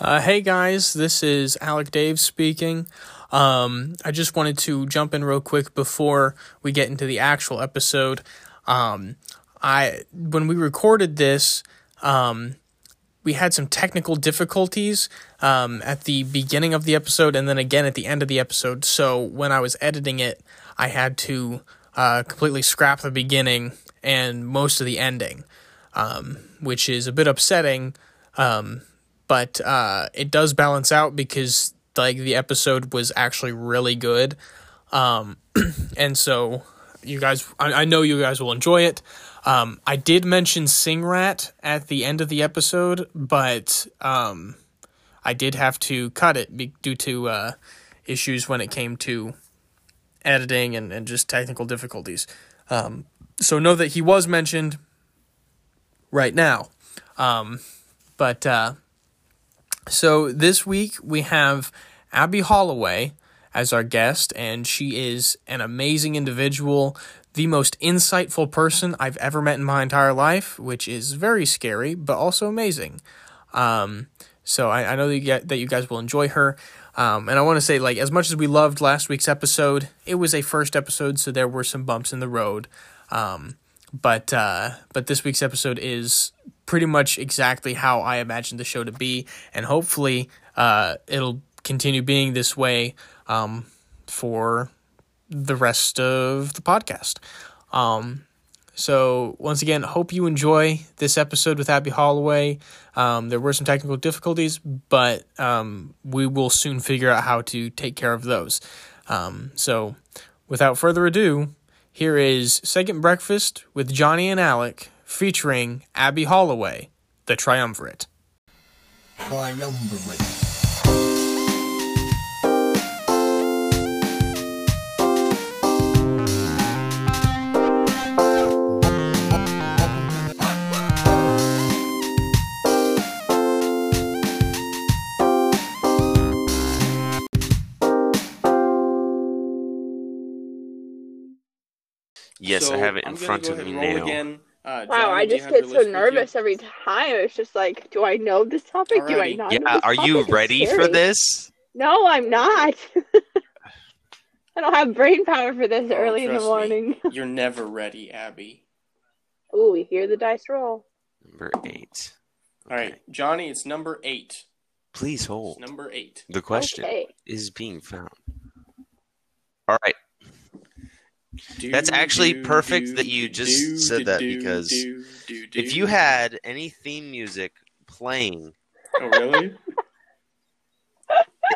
Uh, hey guys, this is Alec Dave speaking. Um, I just wanted to jump in real quick before we get into the actual episode. Um, I when we recorded this, um, we had some technical difficulties um, at the beginning of the episode and then again at the end of the episode. So when I was editing it, I had to uh, completely scrap the beginning and most of the ending, um, which is a bit upsetting. Um, but uh, it does balance out because like the episode was actually really good, um, and so you guys, I, I, know you guys will enjoy it. Um, I did mention Sing Rat at the end of the episode, but um, I did have to cut it be- due to uh, issues when it came to editing and, and just technical difficulties. Um, so know that he was mentioned right now. Um, but uh, so this week we have Abby Holloway as our guest, and she is an amazing individual, the most insightful person I've ever met in my entire life, which is very scary, but also amazing. Um, so I, I know that you, get, that you guys will enjoy her. Um, and I want to say, like, as much as we loved last week's episode, it was a first episode, so there were some bumps in the road. Um, but uh, but this week's episode is pretty much exactly how I imagined the show to be, and hopefully uh, it'll continue being this way um, for the rest of the podcast. Um, so once again, hope you enjoy this episode with Abby Holloway. Um, there were some technical difficulties, but um, we will soon figure out how to take care of those. Um, so without further ado, here is Second Breakfast with Johnny and Alec featuring Abby Holloway, The Triumvirate. Triumvirate. Yes, so I have it in front of me now. Again. Uh, wow, I just get so nervous every time. It's just like, do I know this topic? Alrighty. Do I not? Yeah, are you ready for this? No, I'm not. I don't have brain power for this oh, early in the morning. You're never ready, Abby. Ooh, we hear the dice roll. Number eight. Okay. All right, Johnny, it's number eight. Please hold. It's number eight. The question okay. is being found. All right, that's actually perfect that you just said that because if you had any theme music playing, oh really?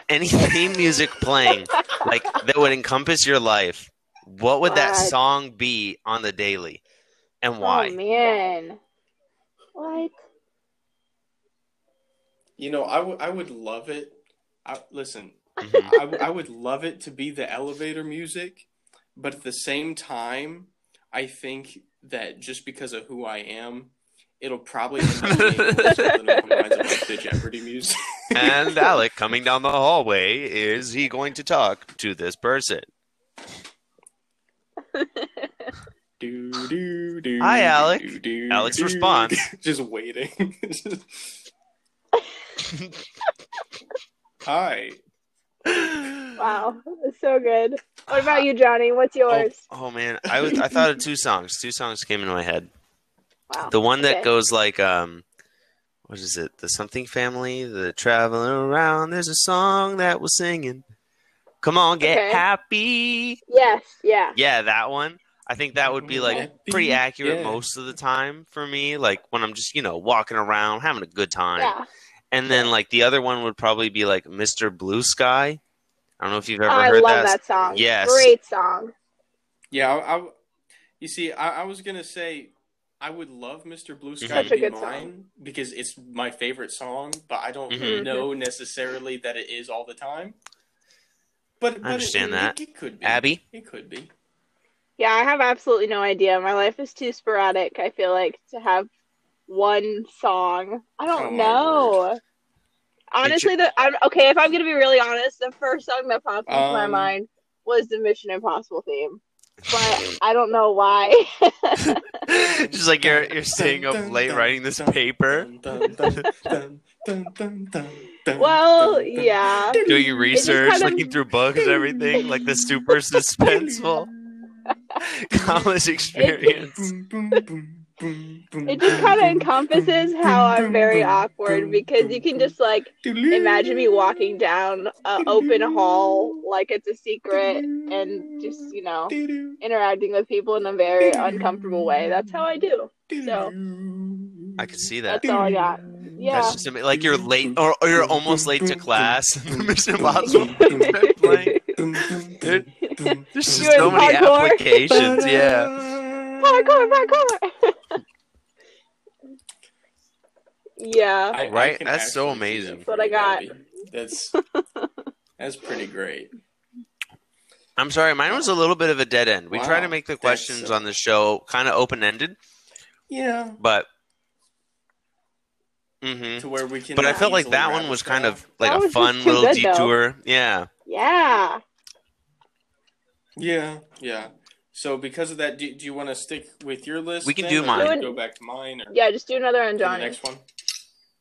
any theme music playing like that would encompass your life, what would that song be on the daily, and why? Oh man, what? You know, I, w- I would love it. I, listen, mm-hmm. I, w- I would love it to be the elevator music but at the same time, I think that just because of who I am, it'll probably end up being the Jeopardy music. and Alec coming down the hallway, is he going to talk to this person? do, do, do, Hi, Alec. Do, do, Alec's do. response. Just waiting. Hi. Wow, so good. What about you, Johnny? What's yours? Oh, oh man, I was I thought of two songs. Two songs came into my head. Wow. The one that goes like um what is it? The something family, the traveling around. There's a song that was singing. Come on, get okay. happy. Yes, yeah. Yeah, that one. I think that would be like pretty accurate yeah. most of the time for me. Like when I'm just, you know, walking around, having a good time. Yeah. And then like the other one would probably be like Mr. Blue Sky. I don't know if you've ever oh, heard that. I love that song. Yes, great song. Yeah, I, I you see, I, I, was gonna say I would love Mr. Blue Sky to be mine song. because it's my favorite song, but I don't mm-hmm. know necessarily that it is all the time. But, but I understand it, that. It, it could be. Abby, it could be. Yeah, I have absolutely no idea. My life is too sporadic. I feel like to have one song. I don't oh know. Honestly, the I'm okay. If I'm gonna be really honest, the first song that popped into um, my mind was the Mission Impossible theme, but I don't know why. Just like you're you're staying up late writing this paper. well, yeah. Doing your research, kind of- looking through books and everything, like the super suspenseful college experience. It just kind of encompasses how I'm very awkward because you can just like imagine me walking down an open hall like it's a secret and just you know interacting with people in a very uncomfortable way. That's how I do. So I could see that. that's all I got. Yeah. That's just ama- like you're late, or, or you're almost late to class. Mission Impossible playing. There's just so many parkour. applications. Yeah. parkour, parkour. yeah. I- I Right? can That's so amazing. that That's what I got. pretty. That's that's pretty great. I'm sorry, mine was a little bit of a dead end. We try to make the questions uh, on the show kind of open ended, Yeah. but. hmm To where we can. But I felt like that one was this kind of like That a fun little good, though. detour. Yeah. Yeah. Yeah, yeah. So because of that, do, do you want to stick with your list? We can then, do or mine. Go back to mine, or Yeah, just do another on to the Johnny. next one.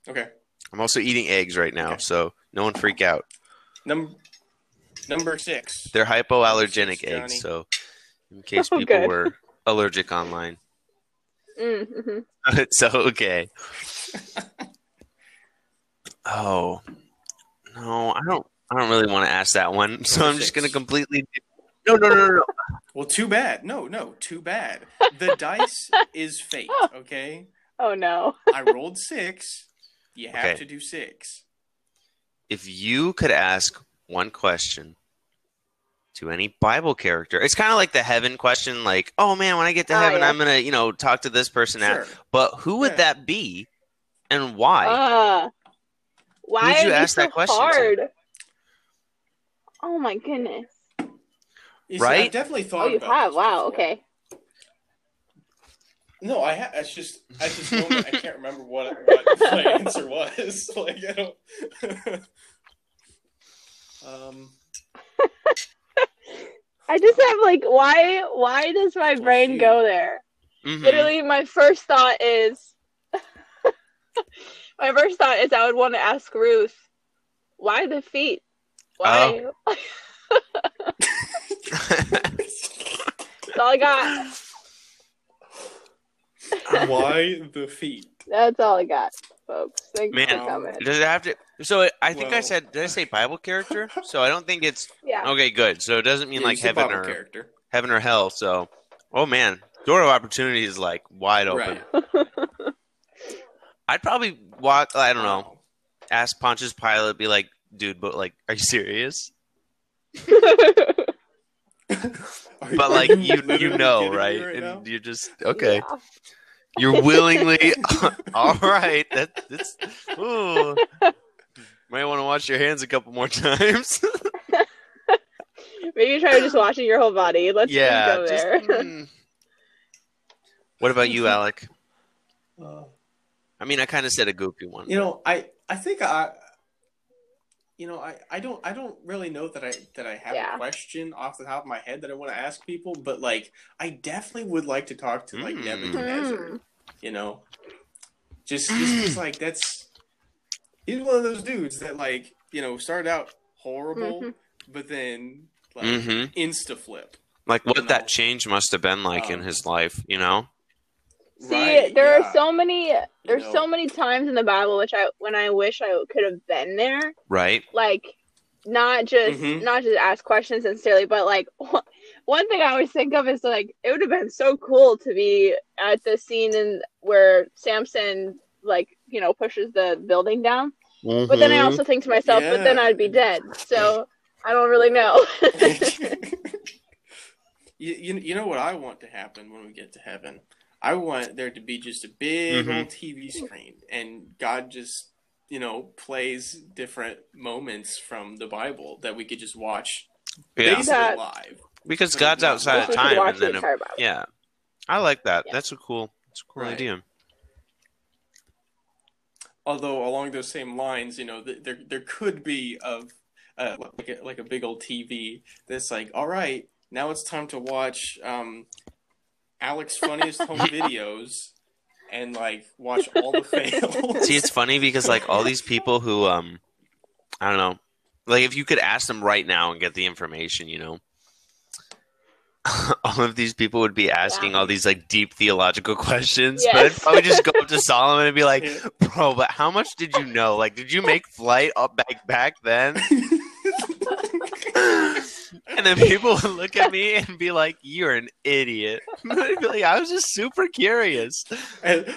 Okay. I'm also eating eggs right now, Okay. so no one freak out. Number number six. They're hypoallergenic Johnny. eggs, so in case Oh, people good. were allergic online. Mm-hmm. so okay. Oh no, I don't. I don't really want to ask that one, so I'm just gonna completely. No, no, no, no, no. Well, too bad. No, no, too bad. The dice is fate. Okay. Oh no. I rolled six. You have Okay. to do six. If you could ask one question to any Bible character, it's kind of like the heaven question. Like, oh man, when I get to Oh, heaven, yeah. I'm gonna, you know, talk to this person. Out. Sure. But who would Yeah. that be, and why? Uh, why Who'd you ask they that so question to? hard? Oh my goodness. You see, Right? I've definitely thought. Oh, you about have. this Wow. before. Okay. No, I ha- it's just at this moment I can't remember what what my answer was. Like I don't. um. I just have like, why? Why does my Oh, brain shoot. go there? Mhm. Literally, my first thought is, my first thought is I would want to ask Ruth, why the feet? Why? Oh. That's all I got. Why the feet? That's all I got, folks. Thanks Man. for coming. Does it have to? So I think I said, did I say Bible character? So I don't think it's Yeah. okay. Good. So it doesn't mean Yeah, like heaven or character. heaven or hell. So, oh man, door of opportunity is like wide open. Right. I'd probably walk. I don't know. Ask Pontius Pilate, be like, dude, but like, are you serious? Are But like, you you know, right? right and you're just okay. Yeah. You're willingly all right. That, that's ooh. Might want to wash your hands a couple more times. Maybe try just washing your whole body. Let's yeah. just go just, there. mm. What about you, Alec? Uh, I mean, I kind of said a goofy one. you know, I I think I. You know, I, I don't I don't really know that I that I have Yeah. a question off the top of my head that I want to ask people, but like I definitely would like to talk to like Mm. Nebuchadnezzar. Hmm. You know, just just 'cause, like that's he's one of those dudes that like you know started out horrible, Mhm. but then like Mm-hmm. insta flip. Like what You know. that change must have been like in Um, his life, you know? See, there are so many there's know. so many times in the Bible which I when I wish I could have been there. Right? Like not just Mhm. not just ask questions sincerely, but like one thing I always think of is like it would have been so cool to be at the scene in where Samson like you know pushes the building down. But then I Mhm. also think to myself, but then I'd be dead. So I don't really know. you, you you know what I want to happen when we get to heaven? I want there to be just a big Mhm. old TV screen, and God just you know plays different moments from the Bible that we could just watch yeah. basically That- live. Because God's outside of time and then entire Bible. yeah. I like that. Yeah. That's a cool that's a cool Right. idea. Although along those same lines, you know, th- there there could be of uh, like a, like a big old TV that's like, all right, now it's time to watch um, Alex funniest home videos and like watch all the fails. See, it's funny because like all these people who um I don't know. Like if you could ask them right now and get the information, you know. all of these people would be asking yeah. all these like deep theological questions, yes. but I'd probably just go up to Solomon and be like, "Bro, but how much did you know? Like, did you make flight up back back then?" And then people would look at me and be like, "You're an idiot." I'd be like, "I was just super curious." And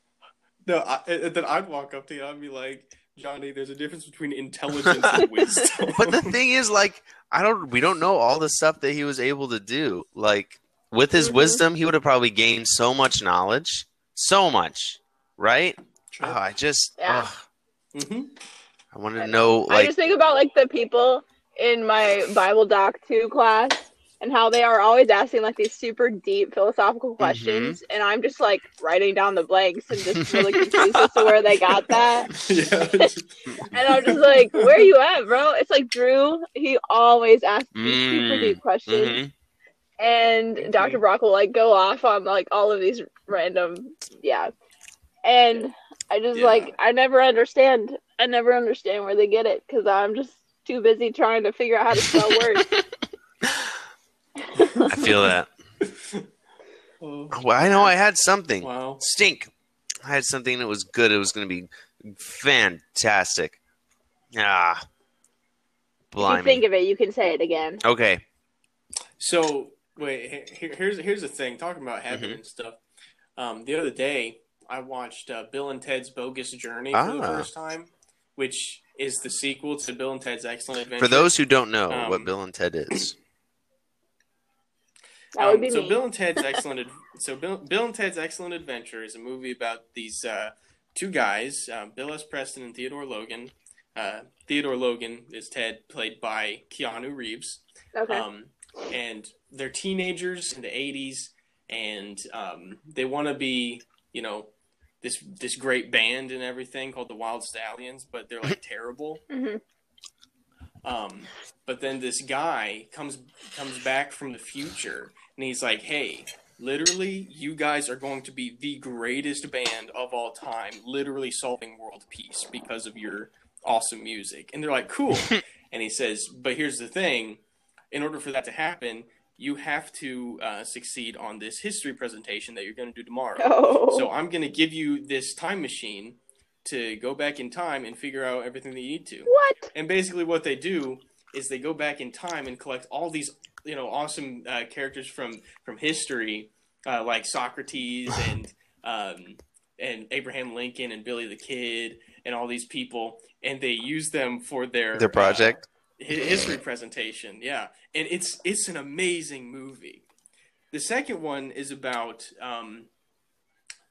no, I, and then I'd walk up to you and be like, "Johnny, there's a difference between intelligence and wisdom." but the thing is, like, I don't. We don't know all the stuff that he was able to do. Like with his mm-hmm. wisdom, he would have probably gained so much knowledge, so much, right? Oh, I just. Yeah. Mm-hmm. I want to know. Like, I just think about like the people in my Bible Doc 2 class and how they are always asking like these super deep philosophical mm-hmm. questions mm-hmm. and I'm just like writing down the blanks and just really confused as to where they got that. and I'm just like, where are you at, bro? It's like Drew, he always asks mm-hmm. these super deep questions. Mm-hmm. And Dr. Brock will like go off on like all of these random yeah. And I just yeah. like I never understand. I never understand where they get it because I'm just too busy trying to figure out how to spell words. I feel that. Oh. Well, I know I had something. Wow. Stink. I had something that was good. It was going to be fantastic. Ah. Blimey. If you think of it, you can say it again. Okay. So, wait, here, here's here's the thing. Talking about heaven mm-hmm. and stuff. Um, the other day, I watched uh, Bill and Ted's Bogus Journey for the ah. first time, which is the sequel to Bill and Ted's Excellent Adventure. For those who don't know um, what Bill and Ted is. That would be um, so me. Bill and Ted's Excellent so Bill, Bill and Ted's Excellent Adventure is a movie about these uh, two guys, uh, Bill S. Preston and Theodore Logan. Uh, Theodore Logan is Ted, played by Keanu Reeves. Okay. Um, and they're teenagers in the '80s, and um, they want to be, you know, this this great band and everything called the Wild Stallions, but they're like terrible. Mm-hmm. Um, but then this guy comes comes back from the future and he's like, "Hey, literally, you guys are going to be the greatest band of all time, literally solving world peace because of your awesome music." And they're like, "Cool." and he says, "But here's the thing: in order for that to happen, you have to uh, succeed on this history presentation that you're going to do tomorrow. Oh. So I'm going to give you this time machine to go back in time and figure out everything that you need to. What? And basically, what they do is they go back in time and collect all these, you know, awesome uh, characters from from history, uh, like Socrates and um, and Abraham Lincoln and Billy the Kid and all these people, and they use them for their their project history presentation. Yeah, and it's it's an amazing movie. The second one is about um,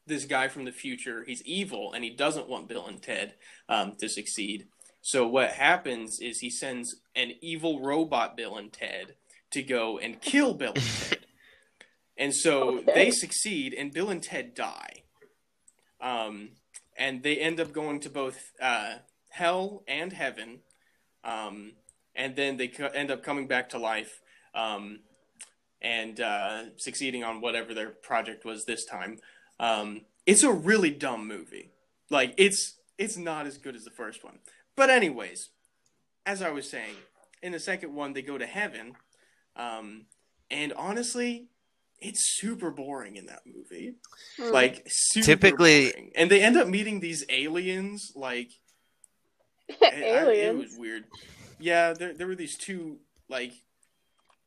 this guy from the future. He's evil and he doesn't want Bill and Ted um, to succeed. So what happens is he sends an evil robot Bill and Ted to go and kill Bill and Ted. And so okay. they succeed, and Bill and Ted die. Um, and they end up going to both uh, hell and heaven. Um, and then they co- end up coming back to life um, and uh, succeeding on whatever their project was this time. Um, it's a really dumb movie. Like it's it's not as good as the first one. But anyways, as I was saying, in the second one they go to heaven, um, and honestly, it's super boring in that movie. Hmm. Like typically, boring. and they end up meeting these aliens. Like aliens, I, it was weird yeah, there there were these two like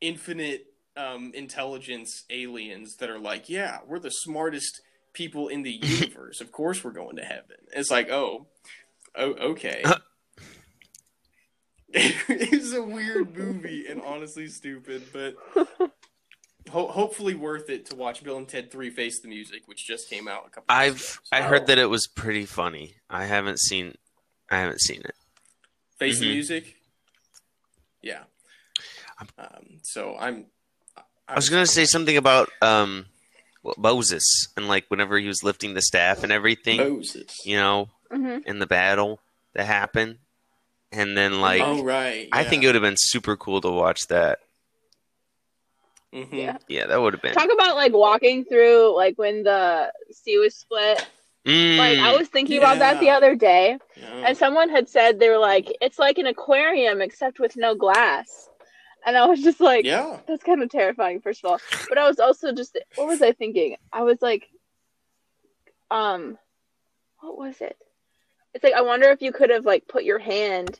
infinite um, intelligence aliens that are like, yeah, we're the smartest people in the universe. of course, we're going to heaven. It's like, oh, oh, okay. it's a weird movie and honestly stupid, but ho- hopefully worth it to watch Bill and Ted Three: Face the Music, which just came out a couple. I've ago, so. I heard that it was pretty funny. I haven't seen I haven't seen it. Face mm-hmm. the Music. Yeah. Um, so I'm. I was gonna say something about um, Moses and like whenever he was lifting the staff and everything. Moses. You know, mm-hmm. in the battle that happened, and then like, oh right, yeah. I think it would have been super cool to watch that. Mm-hmm. Yeah, yeah, that would have been. Talk about like walking through like when the sea was split Mm. Like I was thinking about that the other day, Yeah. and someone had said they were like, "It's like an aquarium except with no glass," and I was just like, yeah. "That's kind of terrifying." First of all, but I was also just, what was I thinking? I was like, um, what was it? It's like I wonder if you could have like put your hand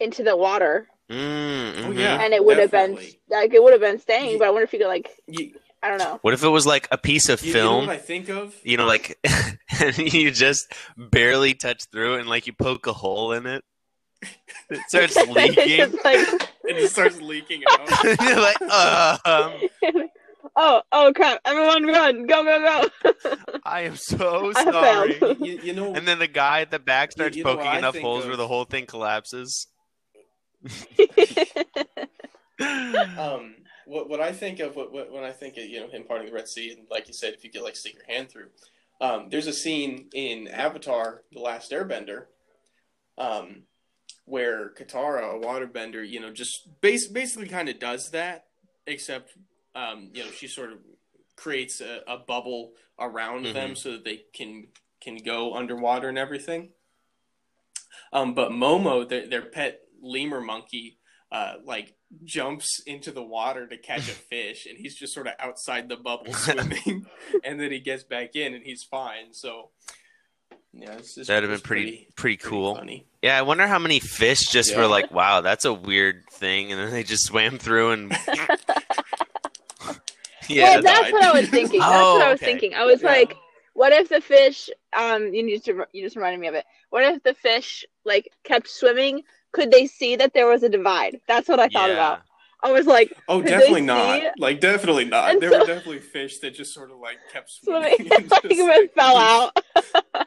into the water Mm, Oh, mhm. yeah. and it would have been like it would have been staying, Ye- but I wonder if you could like You, I don't know. What if it was like a piece of you, you know film? what I think of? you know, like and you just barely touch through it and like you poke a hole in it. It starts leaking. just like It just starts leaking out. You're like, um, oh oh crap! Everyone run! Go go go! I am so sorry. you, you know, And then the guy at the back starts you know poking enough holes of? where the whole thing collapses. um, what what I think of what, what when I think of you know him parting the Red Sea, and like you said, if you could like stick your hand through, um, there's a scene in Avatar: The Last Airbender, um, where Katara, a waterbender, you know, just base, basically kind of does that, except um, you know she sort of creates a, a bubble around them so that they can can go underwater and everything. Um, but Momo, their, their pet lemur monkey, uh, like jumps into the water to catch a fish, and he's just sort of outside the bubble swimming, and then he gets back in and he's fine. So, yeah, it's, it's, That'd have been it's pretty pretty cool. funny. Yeah, I wonder how many fish just Yeah. were like, wow, that's a weird thing, and then they just swam through and yeah, well, that's died. what I was thinking. That's Oh, what I was okay. thinking. I was Yeah. like, what if the fish? Um, you need to. You just reminded me of it. What if the fish like kept swimming? Could they see that there was a divide? That's what I thought Yeah. about. I was like, Oh, definitely not. Like, definitely not. And there so- were definitely fish that just sort of like kept swimming. swimming, like just, it fell out.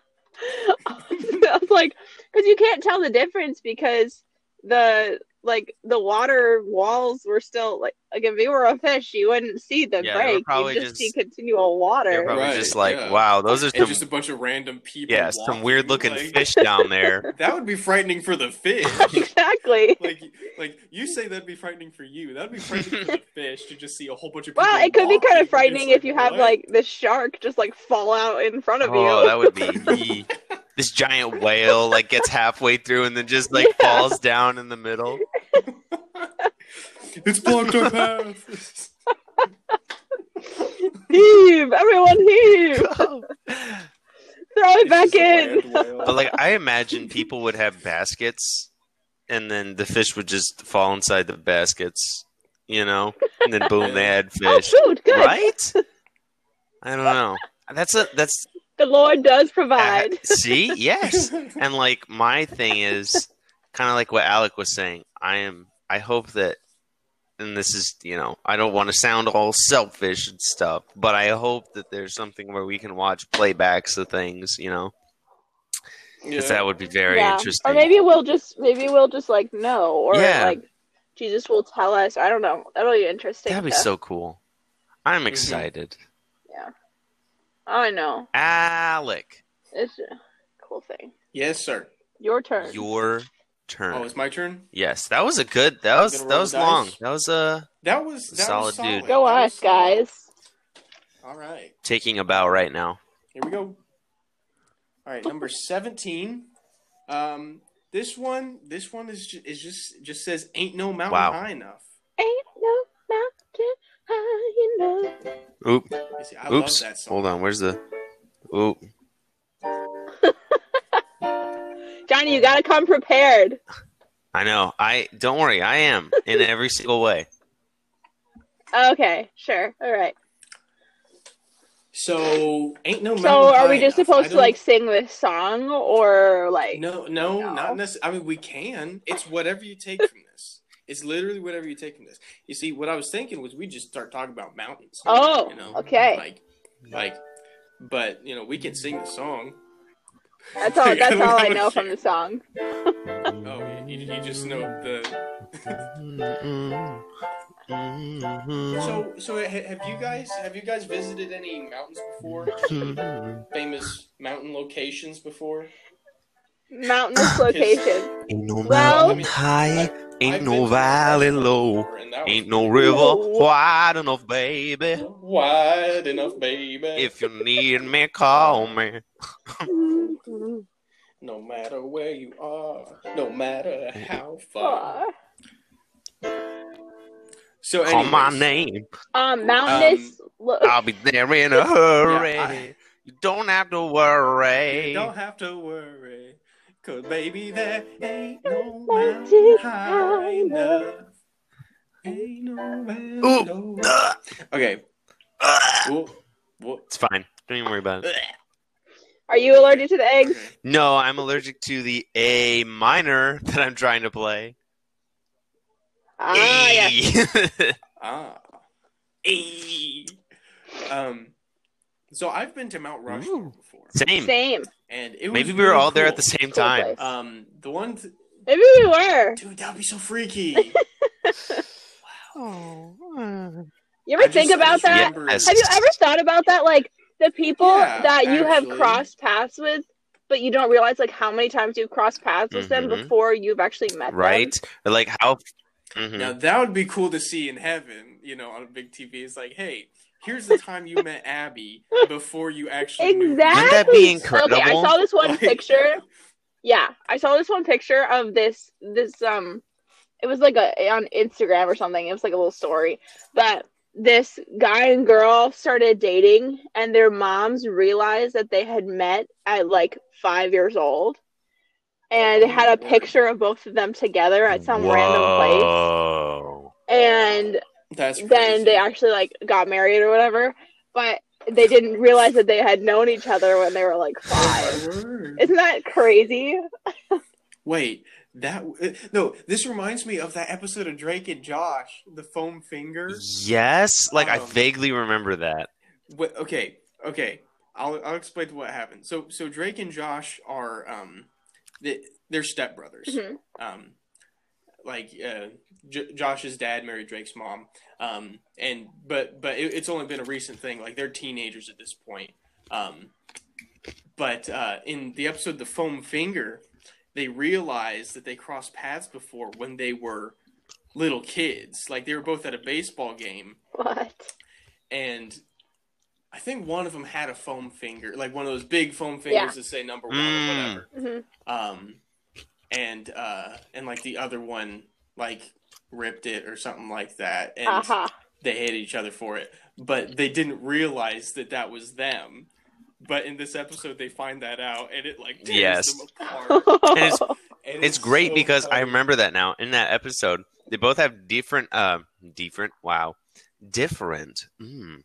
I was like, because you can't tell the difference because the like the water walls were still like like if you were a fish, you wouldn't see the Yeah, break. probably You just, just- see continual water. They're probably Right, just like, yeah. wow, those are And some just a bunch of random people. yeah, some weird looking like- fish down there. That would be frightening for the fish. exactly. like, like you say that'd be frightening for you. That'd be frightening for the fish to just see a whole bunch of people. Well, it could be kind of frightening It's if you have what? like the shark just like fall out in front of Oh, you. Oh, that would be this giant whale like gets halfway through and then just like Yeah. falls down in the middle. it's blocked our path. heave, everyone heave, throw it back in. But like I imagine people would have baskets and then the fish would just fall inside the baskets, you know? And then boom they had Oh, fish. food, good. Right? I don't know. That's a that's The Lord does uh, provide. see? Yes. And like my thing is kind of like what Alec was saying. I am I hope that and this is, you know, I don't want to sound all selfish and stuff, but I hope that there's something where we can watch playbacks of things, you know. 'Cause Yeah. that would be very yeah. interesting. Or maybe we'll just maybe we'll just like know, or Yeah. like Jesus will tell us. I don't know. That'll be interesting. That'd be to- so cool. I'm Mhm. Yeah. I know. Alec, It's a cool thing. Yes, sir. Your turn. your turn. Oh, it's my turn. yes, that was a good. That was gonna that was long. That was uh That was that Solid was dude. Go That was us, guys. All right. taking a bow right now. Here we go. All right, number seventeen. Um, this one, this one is ju- is just just says ain't no mountain Wow. high enough. Ain't no mountain high enough. Oop. You see, I Oops. love that song. Hold on. Where's the? Oop. Johnny, you gotta come prepared. I know. I don't worry. I am in every single way. Okay, sure. All right. So ain't no. So, are we just enough. supposed to like sing this song, or like? No, no, No. not necessarily. I mean, we can. It's whatever you take from this. It's literally whatever you take from this. You see, what I was thinking was we just start talking about mountains. Oh, you know, okay. Like, like, but you know, we can sing the song. That's all. That's all I know know from the song. Oh, you, you just know the. So, so have you guys have you guys visited any mountains before? Famous mountain locations before? Mountainous location. Ain't no Well- mountain high Ain't I've no valley low, before, and that was ain't no river Whoa. wide enough, baby. wide enough, baby. If you need me, call me. no matter where you are, no matter how far. So, Call my name. um, mountainous. look, I'll be there in a hurry. Yeah, I- you don't have to worry. You don't have to worry, cause baby, there ain't no Magic mountain high high enough. Ain't no mountain Ooh. low. Okay. Ugh. Whoa, whoa. It's fine. Don't even worry about it. are you allergic to the eggs? No, I'm allergic to the A minor that I'm trying to play. Ah, yes. Ah. Hey. Um. So I've been to Mount Rushmore Ooh. before, Same. Same. And it was Maybe we were really all there at the same Cool time. place. Um, the one, th- Maybe we were. dude, that'd be so freaky. Wow. You ever I think just- about that? remember- Yes. Have you ever thought about that? Like the people Yeah, that you have crossed paths with, but you don't realize like how many times you've crossed paths with them Mhm. before you've actually met Right? them. Or like how. Mhm. Now that would be cool to see in heaven, you know, on a big TV. It's like, hey, here's the time you met Abby before you actually knew who- Exactly. Wouldn't that be Okay, I saw this one Like- picture. Yeah, I saw this one picture of this this um it was like a on Instagram or something. It was like a little story but this guy and girl started dating and their moms realized that they had met at like 5 years old. And they had a picture of both of them together at some random place. Whoa. And That's then crazy. they actually like got married or whatever. But they didn't realize that they had known each other when they were like Oh five. my. Isn't that crazy? Wait, that uh, no. This reminds me of that episode of Drake and Josh, the foam finger. Yes, like I Um, vaguely remember that. What, okay, okay. I'll I'll explain what happened. So so Drake and Josh are um, they, they're stepbrothers. Mhm. Um, like uh, J- Josh's dad married Drake's mom. Um, and but but it, it's only been a recent thing. Like they're teenagers at this point. Um, but uh, in the episode "The Foam Finger," they realized that they crossed paths before when they were little kids. Like they were both at a baseball game What? and I think one of them had a foam finger, like one of those big foam fingers Yeah. that say number one Mm. or whatever. hmm Um, and uh, and like the other one like ripped it or something like that, and Aha. they hated each other for it, but they didn't realize that that was them. But in this episode, they find that out, and it like tears Yes. them apart. And it's And it's great so because I remember that now. In that episode, they both have different uh different wow. Different. Mm,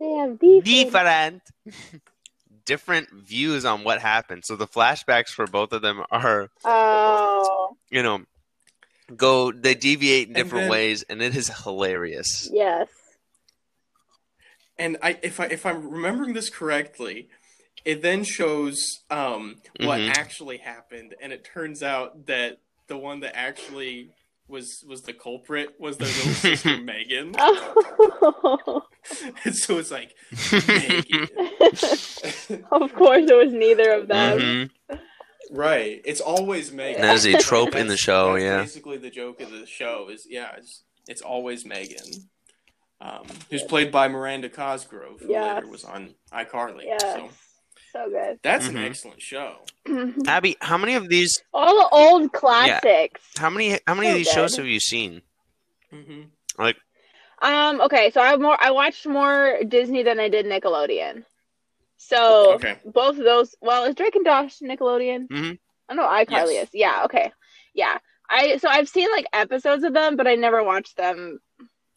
they have different. different different views on what happened. So the flashbacks for both of them are, Oh, you know, go they deviate in different then- ways and it is hilarious. yes. And I, if I if I'm remembering this correctly, it then shows um, what Mhm. actually happened, and it turns out that the one that actually was was the culprit was their little sister Megan. Oh. And so it's like Megan, of course, it was neither of them. Mhm. Right? It's always Megan. That is a trope in the show, that's yeah. Basically, the joke of the show is yeah, it's it's always Megan. Um, who's played by Miranda Cosgrove, who Yes. later was on iCarly. Yes. So So good. that's an Mhm. excellent show. Abby, how many of these All the old classics. how many how many So of these shows have you seen? hmm Like Um. Okay. So I have more. I watched more Disney than I did Nickelodeon. So Okay. both of those. Well, is Drake and Josh Nickelodeon? Mhm. I know iCarly Yes. is. Yeah. Okay. Yeah. I so I've seen like episodes of them, but I never watched them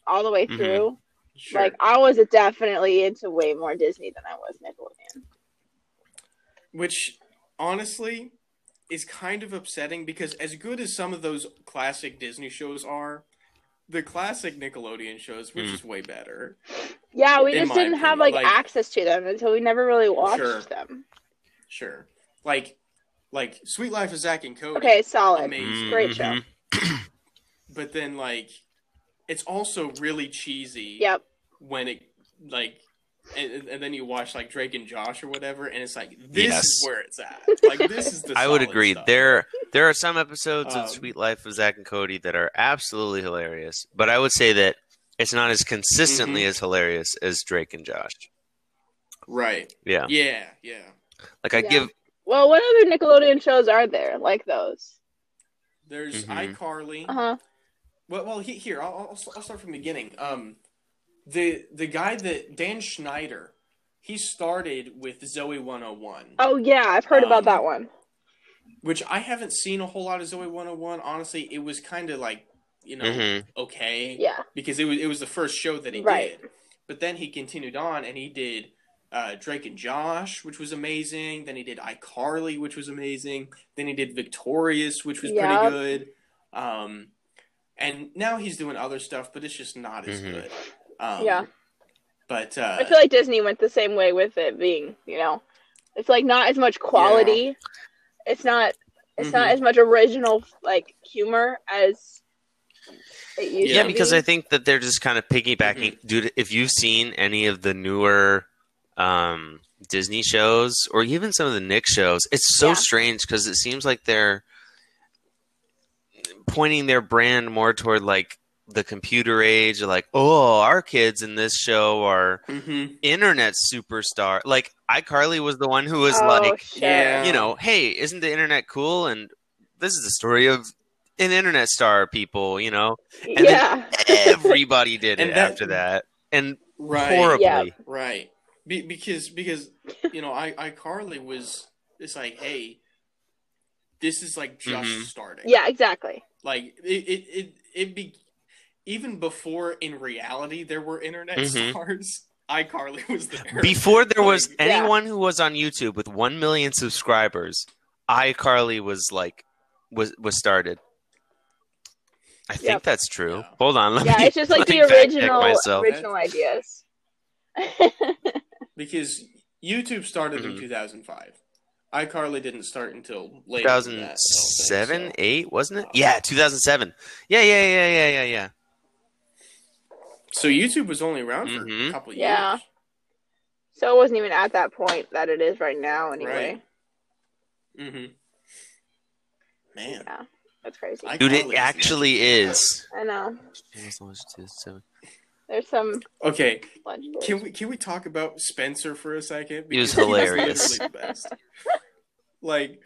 all the way Mhm. through. Sure. Like I was definitely into way more Disney than I was Nickelodeon. Which honestly is kind of upsetting because as good as some of those classic Disney shows are, the classic Nickelodeon shows were Mm. just way better. Yeah, we just didn't have like, like- access to them until we never really watched Sure. them. Sure. Like like Suite Life of Zack and Cody. Okay, solid. Amazing. Great show. Mhm. But then like it's also really cheesy Yep. when it like and, and then you watch like Drake and Josh or whatever, and it's like this Yes. is where it's at. Like this is the. I would agree. stuff. There there are some episodes Um, of Suite Life of Zack and Cody that are absolutely hilarious, but I would say that it's not as consistently Mhm. as hilarious as Drake and Josh. right. Yeah. Yeah, yeah. Like I Yeah. give Well, what other Nickelodeon shows are there like those? There's Mhm. iCarly. Uh huh. Well, well, he, here I'll, I'll I'll start from the beginning. Um, the the guy that Dan Schneider, he started with Zoey 101, Oh yeah, I've heard Um, about that one. which I haven't seen a whole lot of Zoey 101. Honestly, it was kind of like you know Mhm. okay Yeah. because it was it was the first show that he Right. did. But then he continued on and he did uh, Drake and Josh, which was amazing. Then he did iCarly, which was amazing. Then he did Victorious, which was Yep. pretty good. Um, and now he's doing other stuff, but it's just not as Mhm. good. Um, Yeah. But uh, I feel like Disney went the same way with it being, you know, it's like not as much quality. It's not. It's not Mhm. as much original like humor as it used Yeah, because. I think that they're just kind of piggybacking. Dude, if you've seen any of the newer um, Disney shows or even some of the Nick shows, it's so Yeah. strange because it seems like they're pointing their brand more toward like the computer age. Like, oh, our kids in this show are mhm. internet superstar. Like, iCarly was the one who was oh, like, shit. You know, hey, isn't the internet cool? And this is the story of an internet star, people, you know? then yeah. everybody did it that- after that and right, horribly Yeah. right. Be- because because you know, I iCarly was. It's like, hey, this is like just Mhm. starting. yeah, exactly. like it it it, it be even before in reality there were internet Mhm. stars iCarly was there before there was Like, Yeah. anyone who was on youtube with 1 million subscribers icarly was like was was started i think Yep. that's true Yeah. hold on let Yeah, me, it's just like the me fact check original original ideas. because YouTube started in Mhm. 2005 iCarly didn't start until late than that, think, 2007 so. 8 wasn't it yeah 2007 yeah yeah yeah yeah yeah yeah so YouTube was only around for Mhm. a couple Yeah. years Yeah. so it wasn't even at that point that it is right now. Anyway, mm-hmm. man yeah, that's crazy. I, dude iCarly it is actually is I know. There's some okay legendary. Can we can we talk about Spencer for a second? He was hilarious. literally the best. like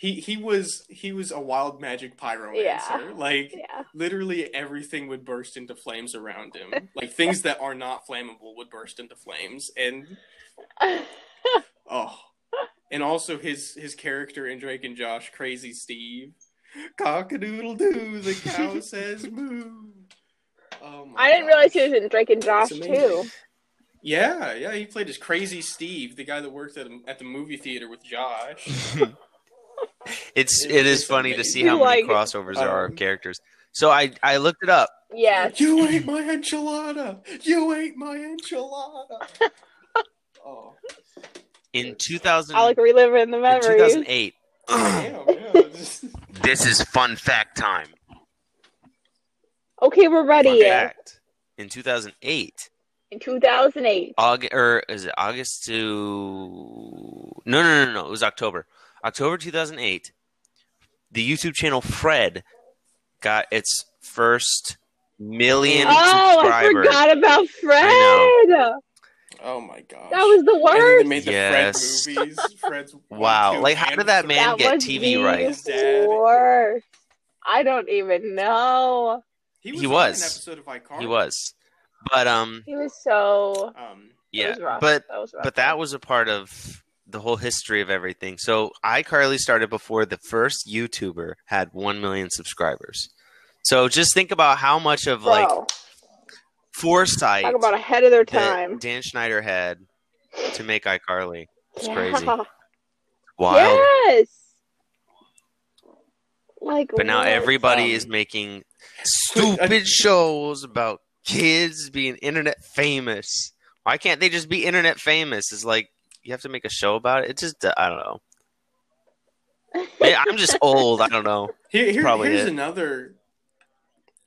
he he was he was a wild magic pyromancer. Yeah. Like yeah. literally everything would burst into flames around him. like things that are not flammable would burst into flames and oh. And also his his character in Drake and Josh, Crazy Steve. Cock a doodle doo, the cow says moo. Oh my I didn't realize he was in Drake and Josh too. Yeah, yeah, he played as Crazy Steve, the guy that worked at at the movie theater with Josh. it's It- it is it's funny to see how many Like- crossovers there are of Um, characters so i i looked it up Yeah. You ate my enchilada. You ate my enchilada. oh, in 2000 I like reliving the in memories. 2008 damn, yeah. Just- this is fun fact time Okay, we're ready. Fun fact. In 2008, In 2008. August or is it August to no no no no it was October October 2008. The YouTube channel Fred got its first million Oh, I forgot about Fred. Oh my gosh. That was the And then they worst. made the Yes. Fred movies. Fred's Wow, two, like, how did that man that get was TV the rights? Worst. I don't even know. He was, He was. an episode of iCarly. He was, but um He was so. Um, yeah, was rough. but that was rough. but that was a part of the whole history of everything. So iCarly started before the first YouTuber had 1 million subscribers. So just think about how much of Bro, like foresight talk about ahead of their that time. Dan Schneider had to make iCarly. It's Yeah. crazy. Wild. Yes. Like, But now everybody Um, is making stupid shows about kids being internet famous. Why can't they just be internet famous? It's like you have to make a show about it. It just I don't know. I'm just old. I don't know. here, here- Probably here's it. another.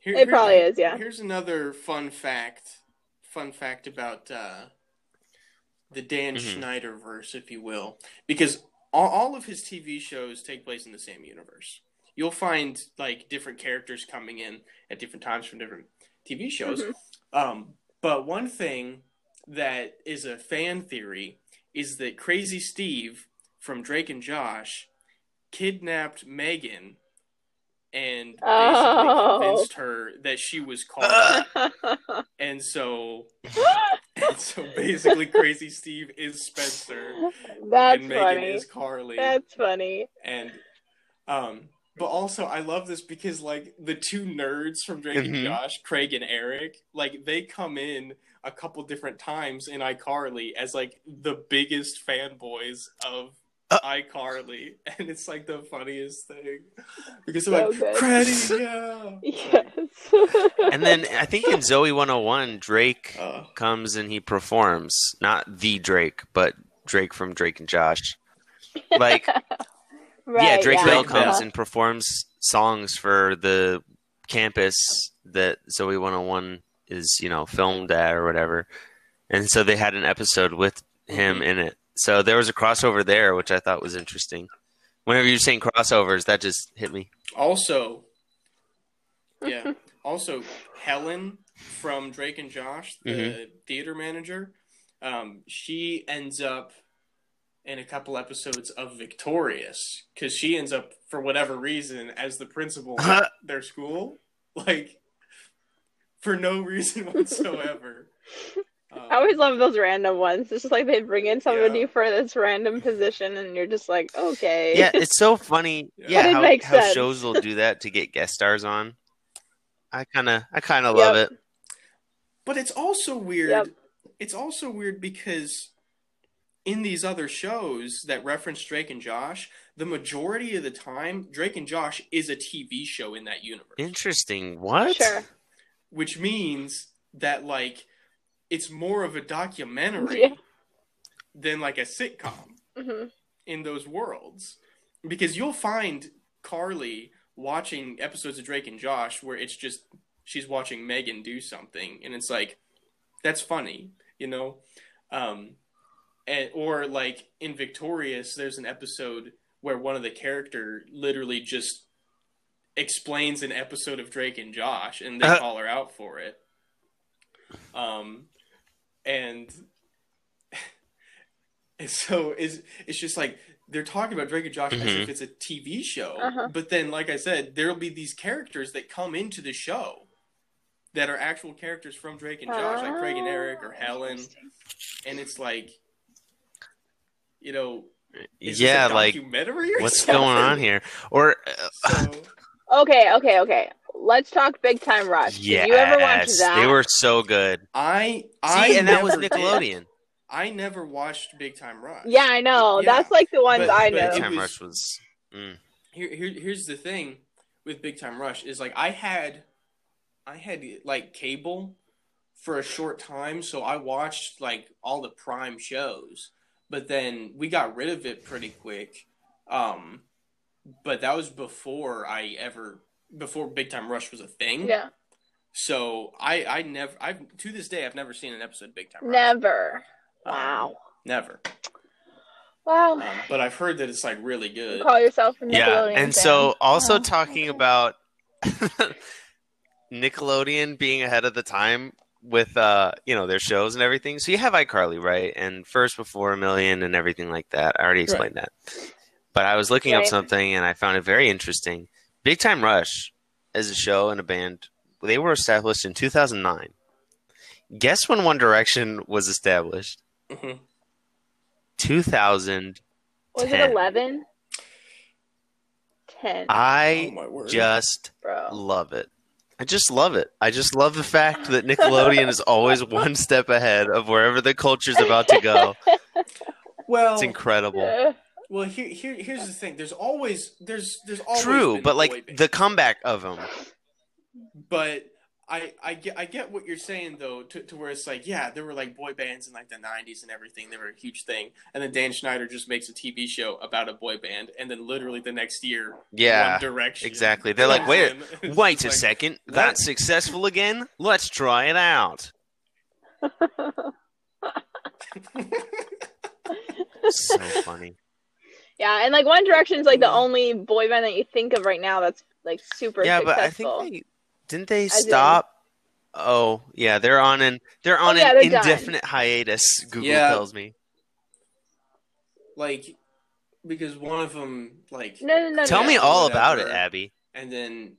Here, It probably is, yeah. Here's another fun fact. Fun fact about uh, the Dan mm-hmm. Schneider verse, if you will, because all, all of his TV shows take place in the same universe. You'll find like different characters coming in at different times from different TV shows. Mm-hmm. Um, but one thing that is a fan theory is that Crazy Steve from Drake and Josh kidnapped Megan and basically oh. convinced her that she was Carly. and so and so basically Crazy Steve is Spencer. That's and Megan funny. is Carly. That's funny. And um but also I love this because like the two nerds from Drake mm-hmm. and Josh, Craig and Eric, like they come in a couple different times in iCarly as like the biggest fanboys of iCarly, and it's like the funniest thing because they're so like, "Creddy, yeah." Yes. and then I think in Zoey 101, Drake uh, comes and he performs, not the Drake, but Drake from Drake and Josh. Like, right, yeah, Drake yeah. Bell comes and performs songs for the campus that Zoey 101 is, you know, filmed at or whatever. And so they had an episode with him mm-hmm. in it so there was a crossover there, which I thought was interesting. Whenever you're saying crossovers, that just hit me. Also, yeah. also, Helen from Drake and Josh, the mm-hmm. theater manager, um, she ends up in a couple episodes of Victorious because she ends up, for whatever reason, as the principal at their school. Like, for no reason whatsoever. Um, I always love those random ones. It's just like they bring in somebody yeah. for this random position, and you're just like, okay. Yeah, it's so funny. yeah, how, it how shows will do that to get guest stars on. I kind of, I kind of yep. love it. But it's also weird. Yep. It's also weird because in these other shows that reference Drake and Josh, the majority of the time, Drake and Josh is a TV show in that universe. Interesting. What? Sure. Which means that like it's more of a documentary yeah. than like a sitcom mm-hmm. in those worlds because you'll find Carly watching episodes of Drake and Josh where it's just she's watching Megan do something and it's like that's funny, you know. Um and or like in Victorious there's an episode where one of the character literally just explains an episode of Drake and Josh and they uh, call her out for it. Um and and so is it's just like they're talking about Drake and Josh mm-hmm. as if mm-hmm. it's a TV show, uh-huh. but then, like I said, there'll be these characters that come into the show that are actual characters from Drake and Josh, like Craig and Eric or oh, Helen, and it's like, you know, yeah, like what's going on here? Or uh, so, okay, okay, okay let's talk Big Time Rush. Did yes, you ever watch that? They were so good. I I See, and that was Nickelodeon. I never watched Big Time Rush. Yeah, I know. Yeah. That's like the ones but, I know. Big Time was, Rush was. Mm. Here, here, here's the thing with Big Time Rush is like I had, I had like cable for a short time, so I watched like all the prime shows, but then we got rid of it pretty quick. Um, but that was before I ever before Big Time Rush was a thing. Yeah. So I I never I've to this day I've never seen an episode of Big Time Rush. Never. Um, wow. Never. Wow. Um, but I've heard that it's like really good. You call yourself a Nickelodeon Yeah, and fan. so also talking about Nickelodeon being ahead of the time with uh you know their shows and everything. So you have iCarly, right? And First Before a Million and everything like that. I already explained right. that. But I was looking right. up something and I found it very interesting. Big Time Rush as a show and a band, they were established in 2009. Guess when One Direction was established? Mm-hmm. 2000. Was it 11? 10. I oh, just Bro. love it. I just love it. I just love the fact that Nickelodeon is always one step ahead of wherever the culture's about to go. Well, it's incredible. Well, here, here, here's the thing. There's always, there's, there's always true, but like the comeback of them. But I, I get, I get what you're saying though, to, to where it's like, yeah, there were like boy bands in like the '90s and everything. They were a huge thing, and then Dan Schneider just makes a TV show about a boy band, and then literally the next year, yeah, Direction. Exactly. They're like, wait, wait a like, second, that's successful again. Let's try it out. so funny. Yeah, and like One Direction is like the only boy band that you think of right now that's like super Yeah, successful. but I think they didn't they As in- stop. Oh yeah, they're on an they're oh, on Oh, yeah, an they're done. indefinite hiatus. Google Yeah. tells me. like because one of them like no, no, no. Tell no. me all about it. Abby. and then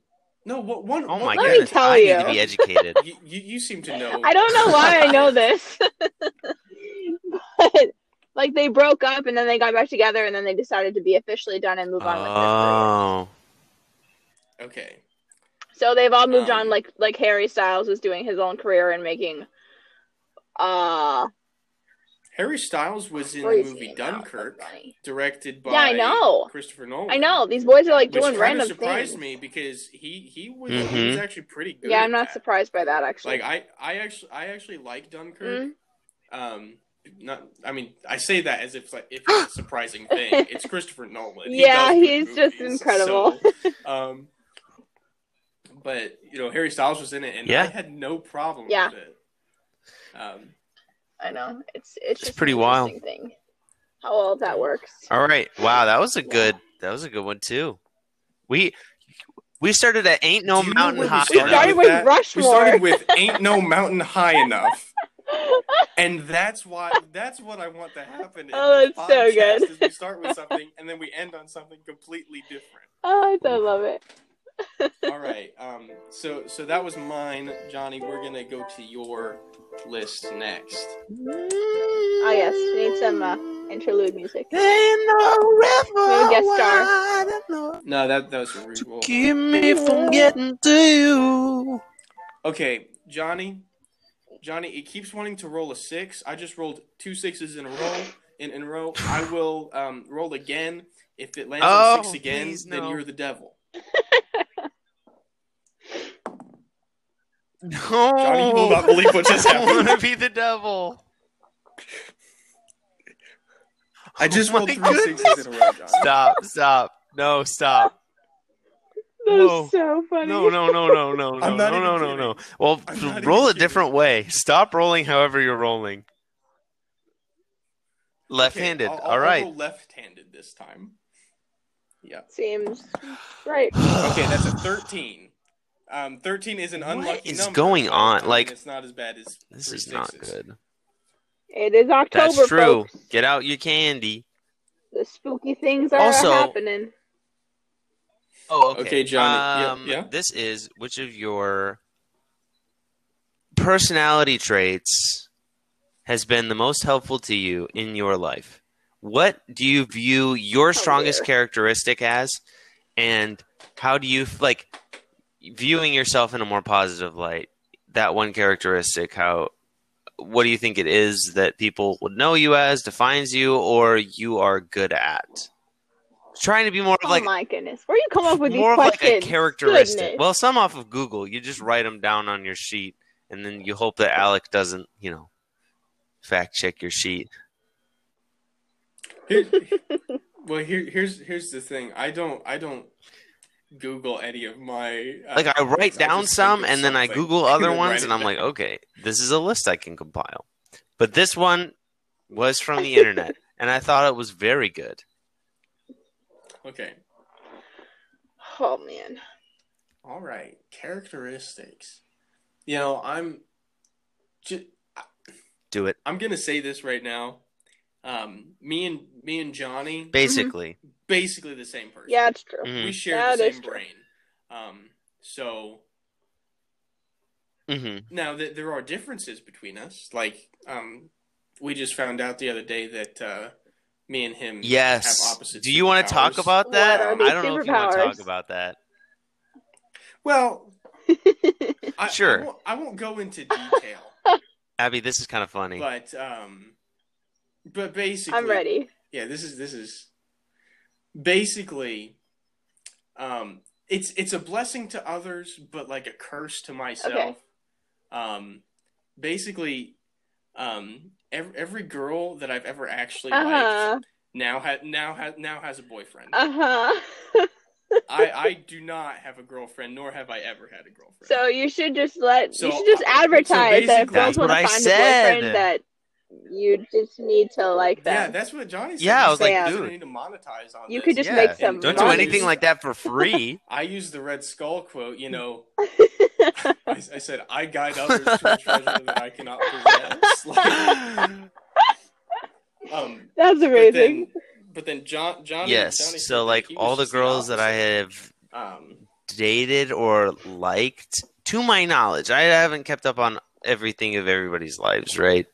no what one Oh one- my Let me goodness, tell I you. need to be educated. you, you you seem to know I don't know why I know this, but like they broke up and then they got back together and then they decided to be officially done and move on with their career. oh, okay So they've all moved Um, on. Like like Harry Styles is doing his own career and making. Uh, Harry Styles was in the movie Dunkirk directed by Yeah, I know. Christopher Nolan I know these boys are like which doing kind random of surprised things. me because he he was he Mhm. was actually pretty good Yeah, I'm not that. surprised by that actually. like I I actually I actually like Dunkirk Mm. um not I mean I say that as if like if it's a surprising thing it's Christopher Nolan He Yeah, does good he's just incredible. so, um but you know Harry Styles was in it and Yeah. I had no problem Yeah. with it um I know it's it's, just pretty wild. Thing. How all that works. all right. Wow, that was a good that was a good one too. We we started at ain't no Do you know mountain high. We started enough. with that? Rushmore. we started with ain't no mountain high enough and that's why that's what I want to happen Oh, this that's so good. is we start with something and then we end on something completely different oh, I love it. All right. Um. So so that was mine, Johnny. We're gonna go to your list next. Oh yes, we need some uh, interlude music. Ain't no river Maybe guest star. No, that that was a re- Keep me from getting to you. Okay, Johnny. Johnny, it keeps wanting to roll a six. I just rolled two sixes in a row. In, in a row, I will um, roll again. If it lands Oh, on six again, please, then you're the devil. No, Johnny, you will not believe what just I want to be the devil. I just Oh rolled three goodness. sixes in a row, Johnny. Stop! Stop! No! Stop! That was so funny. No! No! No! No! No! No! No! No! No! No! Well, I'm not even roll a different way. Stop rolling however you're rolling. Left-handed. I'll- I'll- All right. Left-handed this time. Yeah. Seems right. Okay, that's a 13. Um, 13 is an unlucky is number. going on? Like- it's not as bad as This is not sixes. good. It is October. That's true. folks. Get out your candy. The spooky things are Also- happening. Oh, okay. Okay, Johnny. Um, yeah. This is which of your personality traits has been the most helpful to you in your life? What do you view your strongest dear. characteristic as, and how do you like viewing yourself in a more positive light? That one characteristic, how what do you think it is that people would know you as, defines you, or you are good at? Trying to be more of like. oh like my goodness, where you come up with these more of like a characteristic. Goodness. Well, some off of Google. You just write them down on your sheet, and then you hope that Alec doesn't, you know, fact check your sheet. Here, well, here, here's here's the thing. I don't I don't Google any of my uh, Like I write down just some, and then I Google other ones, and I'm down. like, okay, this is a list I can compile. But this one was from the internet, and I thought it was very good. Okay. oh man, All right, characteristics. You know, I'm just Do it I'm gonna say this right now. Um, me and me and Johnny, basically. basically the same person. yeah, it's true. Mhm. we share That the same brain. Um, so hmm now that there are differences between us, like um, we just found out the other day that uh, me and him have Yes. opposite. Do you want to talk about that? What I don't know if you want to talk about that. Well, I, Sure. I won't, I won't go into detail, Abby, this is kind of funny. but um, but basically, I'm ready. Yeah, this is this is basically um it's it's a blessing to others but like a curse to myself. Okay. Um basically um every, every girl that I've ever actually Uh liked huh. now ha- now has now has a boyfriend. Uh huh. I I do not have a girlfriend nor have I ever had a girlfriend. So you should just let So, you should just uh, so advertise that if girls want to find said. a boyfriend that You just need to like them. Yeah, that's what Johnny said. Yeah, I was said like, you dude. need to monetize on You this. could just Yeah, make some Don't do anything like that for free. I use the Red Skull quote. You know, I, I said I guide others to a treasure that I cannot possess. Like, um, That's but amazing. then, but then John, John, yes. Johnny So like all the just girls that I have um, dated or liked, to my knowledge, I haven't kept up on everything of everybody's lives, right?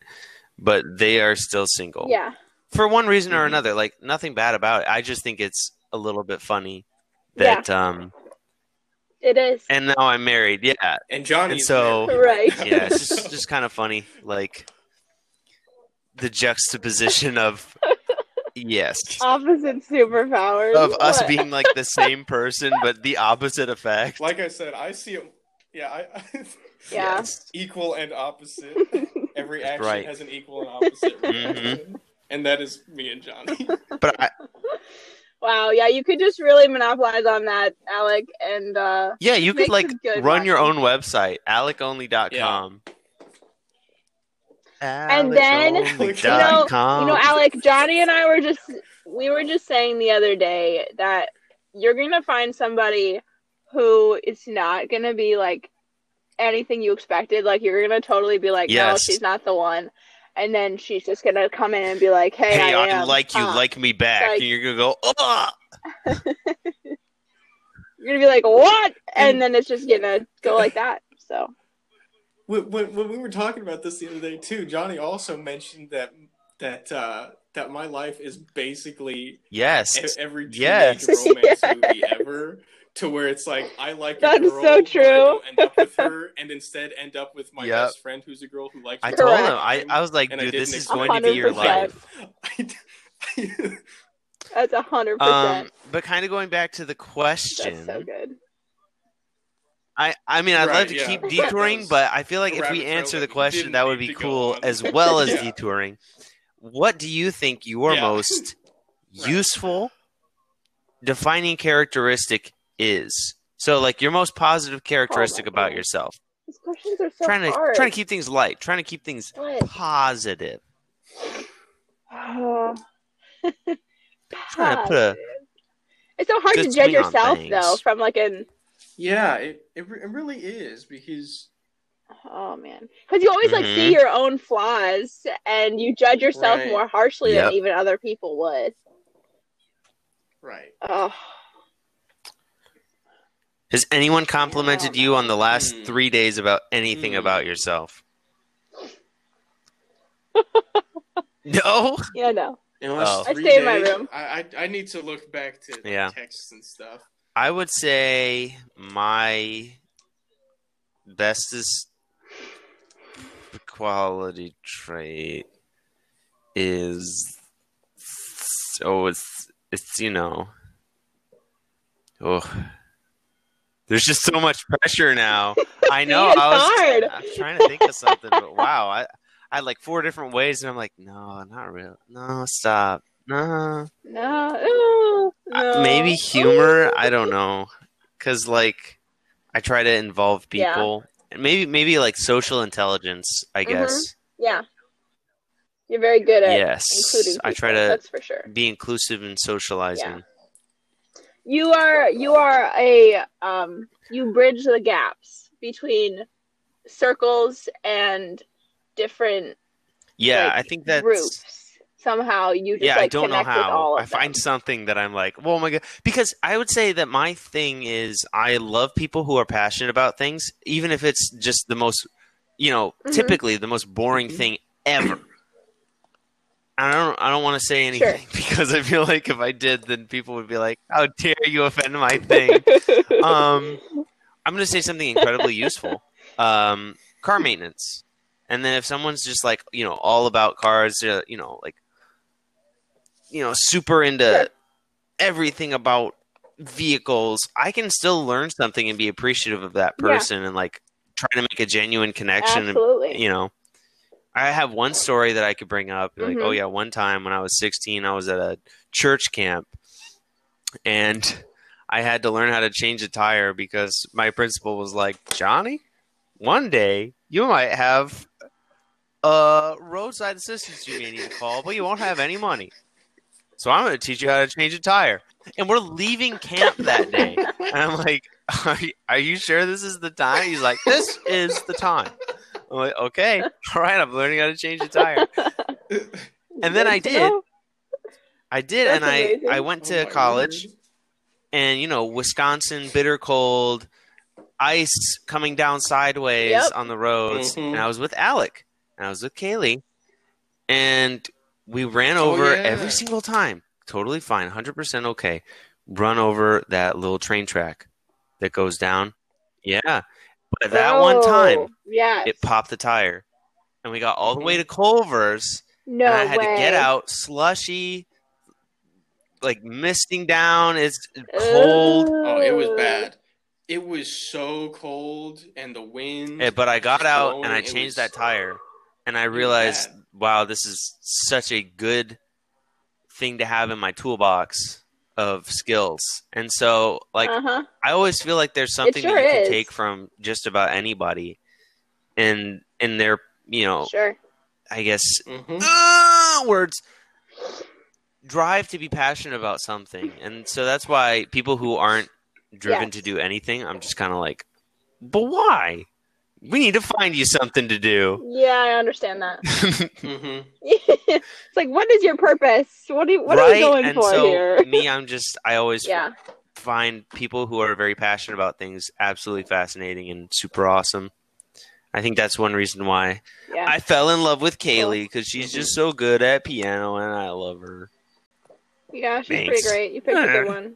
But they are still single. Yeah. For one reason or Mhm. another. Like nothing bad about it. I just think it's a little bit funny that um It is. and now I'm married. Yeah. and Johnny. And so- Right. Yeah, it's just just kind of funny like the juxtaposition of yes. Opposite superpowers. Of us What? being like the same person but the opposite effect. like I said, I see it. Yeah, I, Yeah. Yes. equal and opposite. Every action Right. has an equal and opposite Mhm. reaction, and that is me and Johnny. But I, Wow. Yeah, you could just really monopolize on that, Alec, and uh, yeah, you could like some good run your own website, aleconly.com. And then, you know- Aleconly.com. you know, Alec, Johnny and I were just we were just saying the other day that you're gonna find somebody who is not gonna be like anything you expected. Like you're gonna totally be like, no, she's not the one. And then she's just gonna come in and be like, hey, hey, I, I, am. like you, Huh. like me back, Like- and you're gonna go, oh, You're gonna be like, what? And, And- then it's just gonna go like that. So when, when, when we were talking about this the other day too, Johnny also mentioned that that uh, that my life is basically yes, e- every teenage Yes. romance movie ever. To where it's like I like a That's girl, so true. don't end up with her, and instead end up with my Yep. best friend, who's a girl who likes. I me. told him, I, I was like, dude, this didn't is going to be your life. That's a hundred Um, percent. but kind of going back to the question, That's so good. I, I mean, I'd Right, love to yeah. keep detouring, but I feel like if we answer the question, that would be cool on. as well as Yeah. detouring. What do you think your Yeah. most Right. useful defining characteristic is? So, like your most positive characteristic oh about goodness. yourself. These questions are so trying to hard. trying to keep things light, trying to keep things What? positive. Oh. Trying to put a It's so hard to judge yourself though from like an yeah, it, it it really is because oh man because you always like see Mhm. your own flaws and you judge yourself Right. more harshly Yep. than even other people would. right. Oh, Has anyone complimented you on the last Hmm. three days about anything Hmm. about yourself? no. yeah, no. In Oh. I three stay in my room. I, I I need to look back to Yeah. texts and stuff. I would say my bestest quality trait is oh it's it's you know oh there's just so much pressure now. I know I was hard. I was trying to think of something, but wow, I I had like four different ways, and I'm like, no, not real. No, stop. No, No, no, Uh, maybe humor. I don't know, because like I try to involve people, maybe maybe like social intelligence. I Mhm. guess Yeah, you're very good at yes. including. People, I try to That's for sure. be inclusive in socializing. You are you are a um you bridge the gaps between circles and different Yeah, Like, I think that's groups. Somehow you just yeah. like I don't know how. I find them. something that I'm like, oh my god, because I would say that my thing is I love people who are passionate about things, even if it's just the most, you know, Mhm. typically the most boring Mhm. thing ever. I don't. I don't want to say Sure. anything because I feel like if I did, then people would be like, "How dare you offend my thing?" um, I'm going to say something incredibly useful. Um, car maintenance. And then if someone's just like, you know, all about cars, uh, you know, like, you know, super into Sure. everything about vehicles, I can still learn something and be appreciative of that Yeah. person and like try to make a genuine connection. And, Absolutely. you know, I have one story that I could bring up. Like, Mhm. oh yeah, one time when I was 16, I was at a church camp, and I had to learn how to change a tire because my principal was like, Johnny, one day you might have a roadside assistance you may need to call, but you won't have any money. So I'm going to teach you how to change a tire. And we're leaving camp that day. And I'm like, are you, are you sure this is the time? He's like, this is the time. I'm like, okay, all right, I'm learning how to change a tire. And then I did. I did, That's and I, amazing. I went to Oh college, word. and you know, Wisconsin, bitter cold, ice coming down sideways Yep. on the roads. Mhm. And I was with Alec, and I was with Kaylee, and we ran Oh, over yeah. every single time. Totally fine, 100% okay. Run over that little train track that goes down. Yeah. But that one time, yeah, it popped the tire. And we got all the way to Culver's no and I had way. to get out slushy, like misting down. It's cold, Oh, it was bad. It was so cold, and the wind. eh, but I got out and I changed was- that tire, and I realized, bad. wow, this is such a good thing to have in my toolbox of skills. And so, like, uh-huh. I always feel like there's something sure that you can take from just about anybody, and in their, you know, Sure. I guess Mhm. uh, words drive to be passionate about something and so that's why people who aren't driven Yes. to do anything i'm just kind of like but why we need to find you something to do Yeah, I understand that. Mhm. it's like, what is your purpose? What do you, what are right you going and for so here? me i'm just i always yeah. find people who are very passionate about things absolutely fascinating and super awesome i think that's one reason why Yeah. i fell in love with kaylee because she's just so good at piano and i love her yeah, she's Thanks. pretty great. You picked a good one.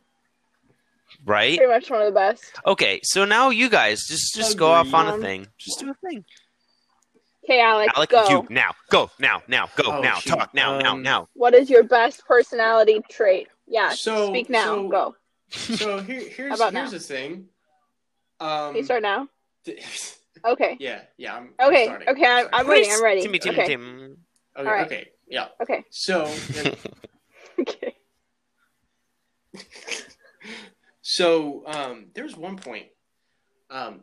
Right Pretty much one of the best. Okay, so now you guys just just go off on a thing. Just do a thing. Okay, Alex, Alec, go. you now go now now go Oh, now shoot. talk now now Um, now. What is your best personality trait? Yeah, So- speak now. so- go. So here, here's about here's now? the thing. Um, Can you start now? Okay. yeah, yeah. I'm, I'm Okay. starting. Okay. I'm, I'm ready. I'm ready. Timmy, Timmy, okay. Tim. Okay, all right. okay, yeah. Okay. So, Okay. So um, there's one point. Um,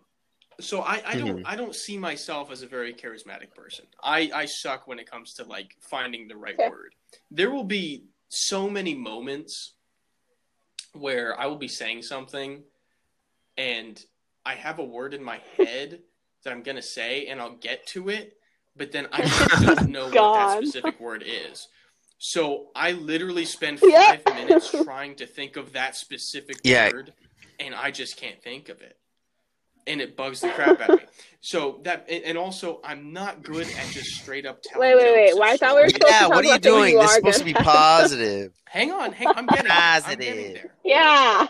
so I, I don't Mhm. I don't see myself as a very charismatic person. I, I suck when it comes to like finding the right Okay. word. There will be so many moments where I will be saying something and I have a word in my head that I'm gonna say and I'll get to it, but then I don't know what that specific word is. So I literally spend Yeah. five minutes trying to think of that specific Yeah. word, and I just can't think of it, and it bugs the crap out of me. So that, and and also, I'm not good at just straight up telling. Wait, wait, wait. Why? and I thought we were stories. supposed to Yeah, talk what are you doing? you This is supposed to be positive. Hang on, hang. I'm getting. there. I'm getting there. Yeah.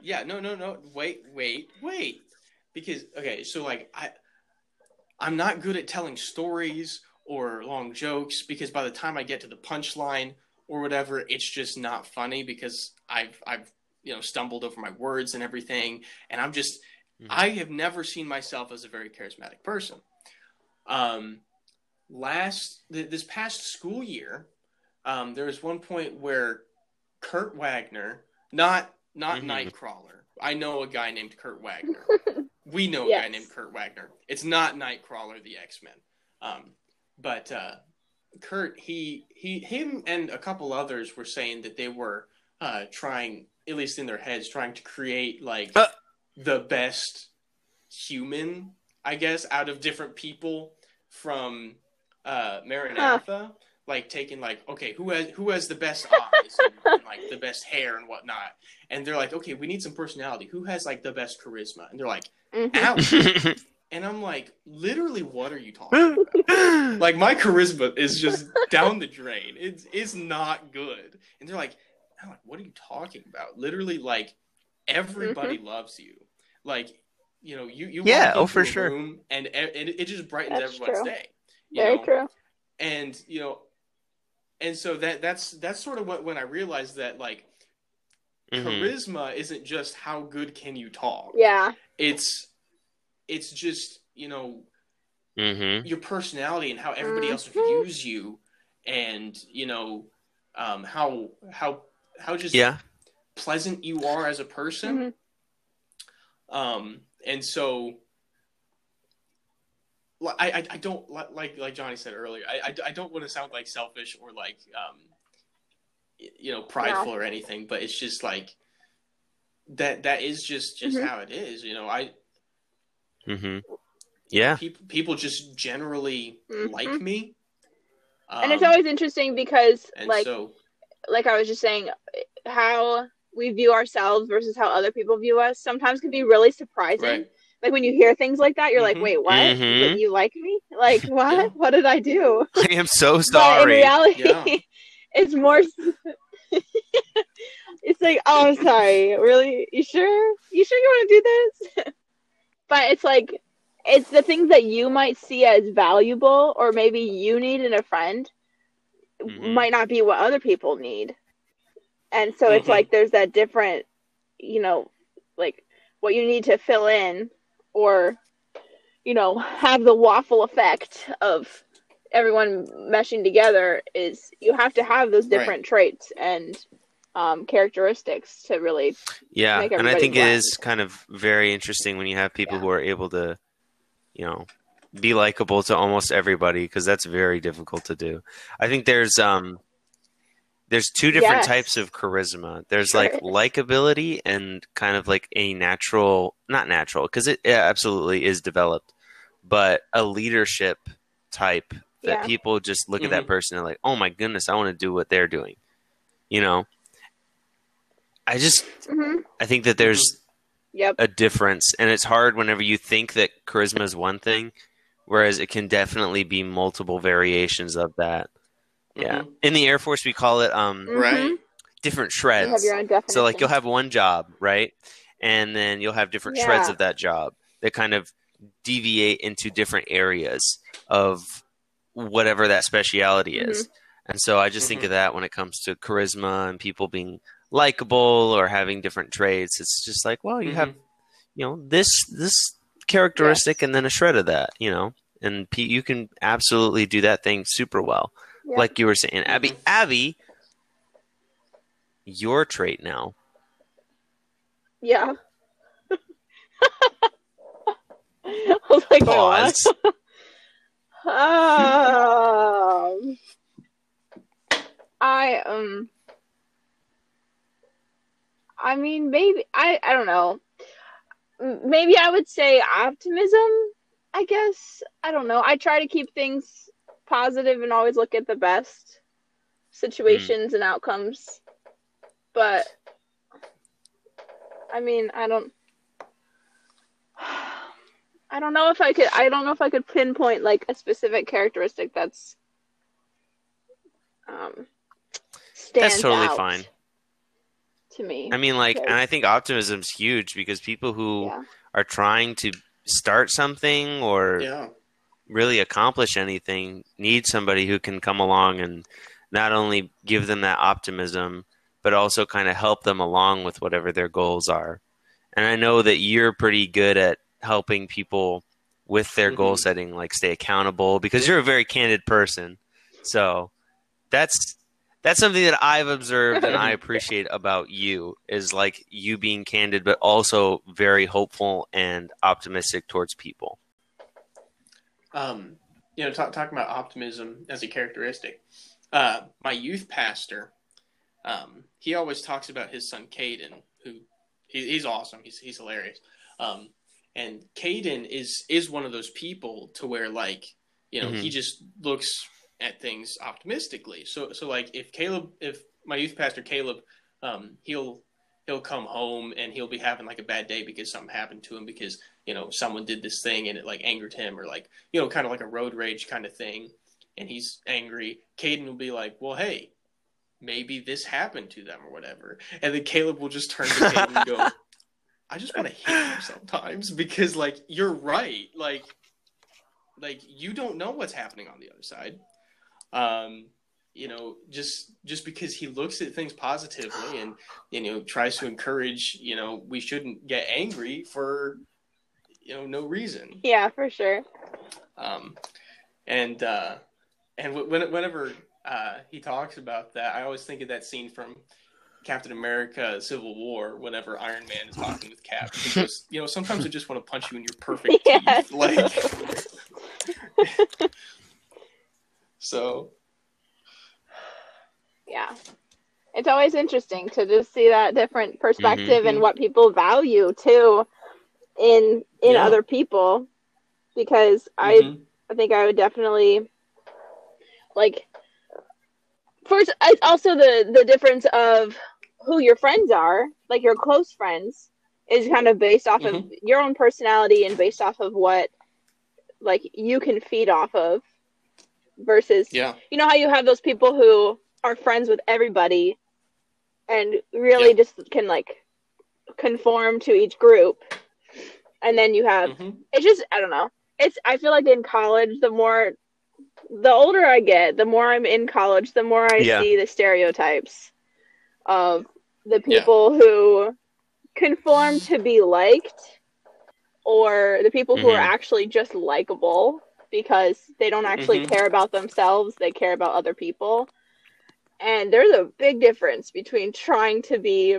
Yeah, no, no, no. Wait, wait, wait. Because okay, so like I, I'm not good at telling stories or long jokes because by the time I get to the punchline or whatever, it's just not funny because I've I've you know stumbled over my words and everything, and I'm just Mhm. I have never seen myself as a very charismatic person. Um, last th- this past school year, um, there was one point where Kurt Wagner, not not Mhm. Nightcrawler. I know a guy named Kurt Wagner. we know a guy named Kurt Wagner. It's not Nightcrawler, the X Men. Um, but uh, Kurt, he he him and a couple others were saying that they were uh, trying, at least in their heads, trying to create like Uh. the best human, I guess, out of different people from uh, Maranatha. Like taking like okay who has who has the best eyes and, and, like the best hair and whatnot and they're like okay we need some personality who has like the best charisma and they're like. Alex and I'm like literally what are you talking about like my charisma is just down the drain. It's it's not good. And they're like, Alec, what are you talking about? Literally, like everybody loves you. Like you know, you you Yeah, walk oh, for sure. room and, and it just brightens That's everyone's true. day. You Very know? true. And you know, and so that that's that's sort of what when I realized that like Mhm. charisma isn't just how good can you talk. Yeah. It's it's just you know Mhm. your personality and how everybody else Mhm. views you and you know um, how how how just Yeah. pleasant you are as a person Mhm. um, and so I, I, I don't like like Johnny said earlier. I, I, I don't want to sound like selfish or like um, you know, prideful yeah. or anything, but it's just like that. That is just just mm-hmm. how it is. You know, I. Mm-hmm. Yeah. People people just generally mm-hmm. like me. Um, and it's always interesting because, like, so, like I was just saying, how we view ourselves versus how other people view us sometimes can be really surprising. Right like when you hear things like that, you're mm-hmm. like, wait, what? Mm-hmm. You like me? Like what? Yeah. What did I do? I am so sorry. But in reality, yeah. it's more. it's like, oh, I'm sorry. Really? You sure? You sure you want to do this? But it's like, it's the things that you might see as valuable, or maybe you need in a friend, mm-hmm. might not be what other people need. And so it's mm-hmm. like there's that different, you know, like what you need to fill in or you know have the waffle effect of everyone meshing together is you have to have those different right. traits and um, characteristics to really yeah and i think blend. it is kind of very interesting when you have people yeah. who are able to you know be likable to almost everybody because that's very difficult to do i think there's um there's two different yes. types of charisma. There's like likability and kind of like a natural, not natural, because it, it, absolutely is developed, but a leadership type that yeah. people just look mm-hmm. at that mm-hmm. person and like, oh my goodness, I want to do what they're doing. You know, I just, mm-hmm. I think that there's mm-hmm. yep. a difference, and it's hard whenever you think that charisma is one thing, whereas it can definitely be multiple variations of that. Yeah. Mm-hmm. In the Air Force, we call it um, mm-hmm. right different shreds. So like you'll have one job, right? And then you'll have different yeah. shreds of that job that kind of deviate into different areas of whatever that speciality is. Mm-hmm. And so I just mm-hmm. think of that when it comes to charisma and people being likable or having different traits. It's just like, well, you have, mm-hmm. you know, this this characteristic yes. and then a shred of that, you know, and you can absolutely do that thing super well like you were saying, Abby. Mm-hmm. Abby, your trait now. Yeah. I was like, pause. um, I um. I mean, maybe I I don't know. Maybe I would say optimism. I guess I don't know. I try to keep things positive and always look at the best situations mm. and outcomes. But I mean, I don't I don't know if I could I don't know if I could pinpoint like a specific characteristic that's um That's totally fine. To me. I mean like and I think optimism's huge because people who yeah. are trying to start something or yeah really accomplish anything need somebody who can come along and not only give them that optimism but also kind of help them along with whatever their goals are and i know that you're pretty good at helping people with their mm-hmm. goal setting like stay accountable because you're a very candid person so that's that's something that i've observed and i appreciate about you is like you being candid but also very hopeful and optimistic towards people um, you know, talk, talking about optimism as a characteristic. Uh, my youth pastor, um, he always talks about his son Caden, who he, he's awesome. He's he's hilarious. Um, and Caden is is one of those people to where like you know mm-hmm. he just looks at things optimistically. So so like if Caleb, if my youth pastor Caleb, um, he'll he'll come home and he'll be having like a bad day because something happened to him because you know someone did this thing and it like angered him or like you know kind of like a road rage kind of thing. And he's angry. Caden will be like well hey maybe this happened to them or whatever. And then caleb will just turn to caden and go i just want to hit him sometimes because like you're right. Like like you don't know what's happening on the other side um you know just just because he looks at things positively and you know tries to encourage you know we shouldn't get angry for you know no reason. Yeah for sure. Um and uh and when, whenever uh he talks about that i always think of that scene from captain america civil war whenever iron man is talking with cap. Because you know sometimes i just want to punch you in your perfect yes. teeth like so yeah it's always interesting to just see that different perspective Mhm. and what people value too in in Yeah. other people because i mhm. i think i would definitely like first it's also the the difference of who your friends are like your close friends is kind of based off of Mhm. your own personality and based off of what like you can feed off of versus yeah, you know how you have those people who are friends with everybody and really Yeah. just can like conform to each group and then you have mhm. it's just i don't know it's i feel like in college the more the older i get the more i'm in college the more i Yeah. see the stereotypes of the people who conform to be liked or the people who are Mhm. actually just likable because they don't actually Mhm. care about themselves they care about other people and there's a big difference between trying to be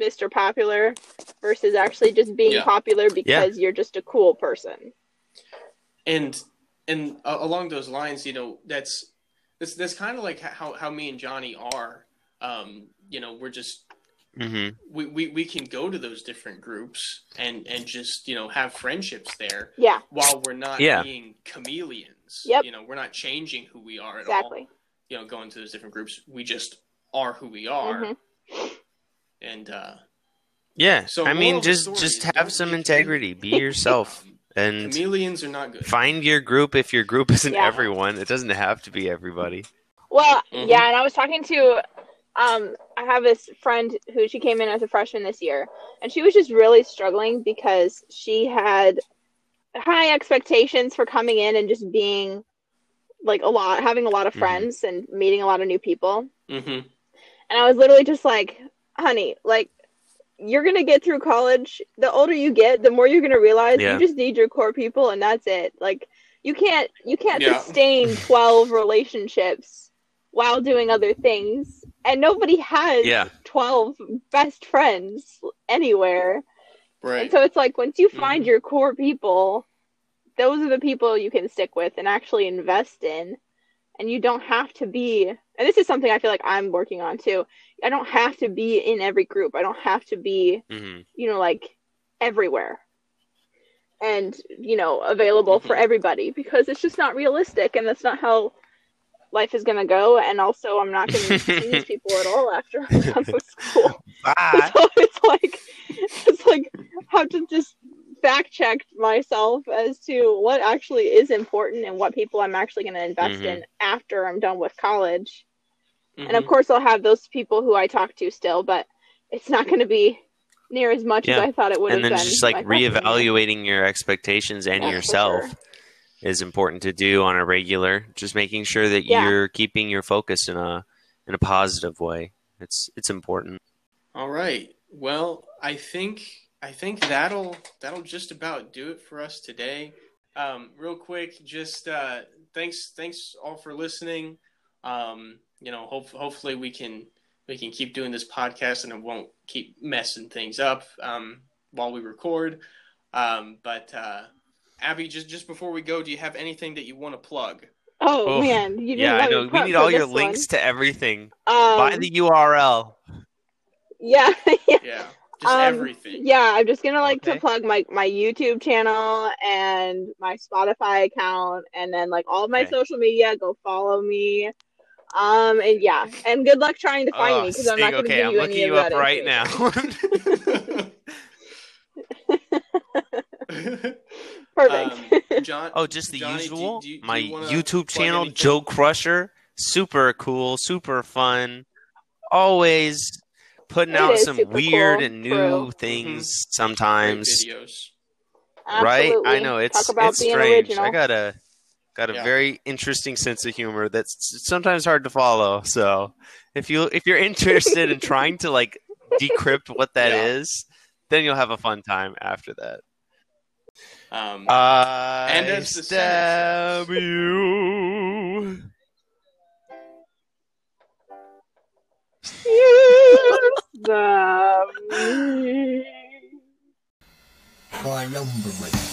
mr popular versus actually just being Yeah. popular because you're just a cool person and and uh, along those lines, you know, that's that's that's kind of like how how me and Johnny are. Um, you know, we're just hmm we, we we can go to those different groups and and just you know have friendships there yeah while we're not Yeah. being chameleons. Yep. You know, we're not changing who we are at all. exactly You know, going to those different groups, we just are who we are. Mhm. And uh, Yeah. so I mean, just just have some integrity. Be yourself, and chameleons are not good. find your group. If your group isn't Yeah. everyone, it doesn't have to be everybody. Well, Mhm. yeah, and I was talking to um I have this friend who she came in as a freshman this year and she was just really struggling because she had high expectations for coming in and just being like a lot having a lot of Mhm. friends and meeting a lot of new people. hmm And I was literally just like, honey, like you're gonna get through college. The older you get, the more you're gonna realize Yeah. you just need your core people, and that's it. Like you can't you can't Yeah. sustain twelve relationships while doing other things, and nobody has Yeah. twelve best friends anywhere. Right. And so it's like once you find Mhm. your core people, those are the people you can stick with and actually invest in. And you don't have to be, and this is something I feel like I'm working on too. I don't have to be in every group. I don't have to be, hmm you know, like everywhere and, you know, available for everybody because it's just not realistic and that's not how life is going to go. And also, I'm not going to see these people at all after I'm done with school. Bye. so it's like it's like have to just fact check myself as to what actually is important and what people I'm actually going to invest Mhm. in after I'm done with college. And of Mhm. course, I'll have those people who I talk to still, but it's not going to be near as much as I thought it would And then been. just like reevaluating your expectations and Yeah, yourself sure. Is important to do on a regular. Just making sure that Yeah. you're keeping your focus in a in a positive way. It's it's important. All right. Well, I think I think that'll that'll just about do it for us today. Um, real quick, just uh, thanks thanks all for listening. Um, you know, hope, hopefully we can we can keep doing this podcast and it won't keep messing things up um, while we record. Um, but uh, Abby, just just before we go, do you have anything that you want to plug? Oh, Oh, man, you Yeah, I know. We need all your this links to everything. one. Buy Um, the URL. yeah, yeah. Yeah, just Um, everything. Yeah, I'm just gonna like Okay. to plug my my YouTube channel and my Spotify account, and then like all of my Okay. social media. Go follow me. Um and yeah, and good luck trying to find Oh, me because I'm not Stig, gonna okay, give I'm you looking any you of up right now. Perfect. Um, John. oh, just the Johnny, usual. do you- do My you YouTube channel, anything? Joe Crusher. Super cool, super fun. Always putting It out some weird cool, and new true. things Great sometimes. videos. right? I know it's talk about it's strange. original. I got a got a Yeah. very interesting sense of humor that's sometimes hard to follow. So if you if you're interested in trying to like decrypt what that is, Yeah. Then you'll have a fun time after that. Um, I And as the stab you. The- My number, mate.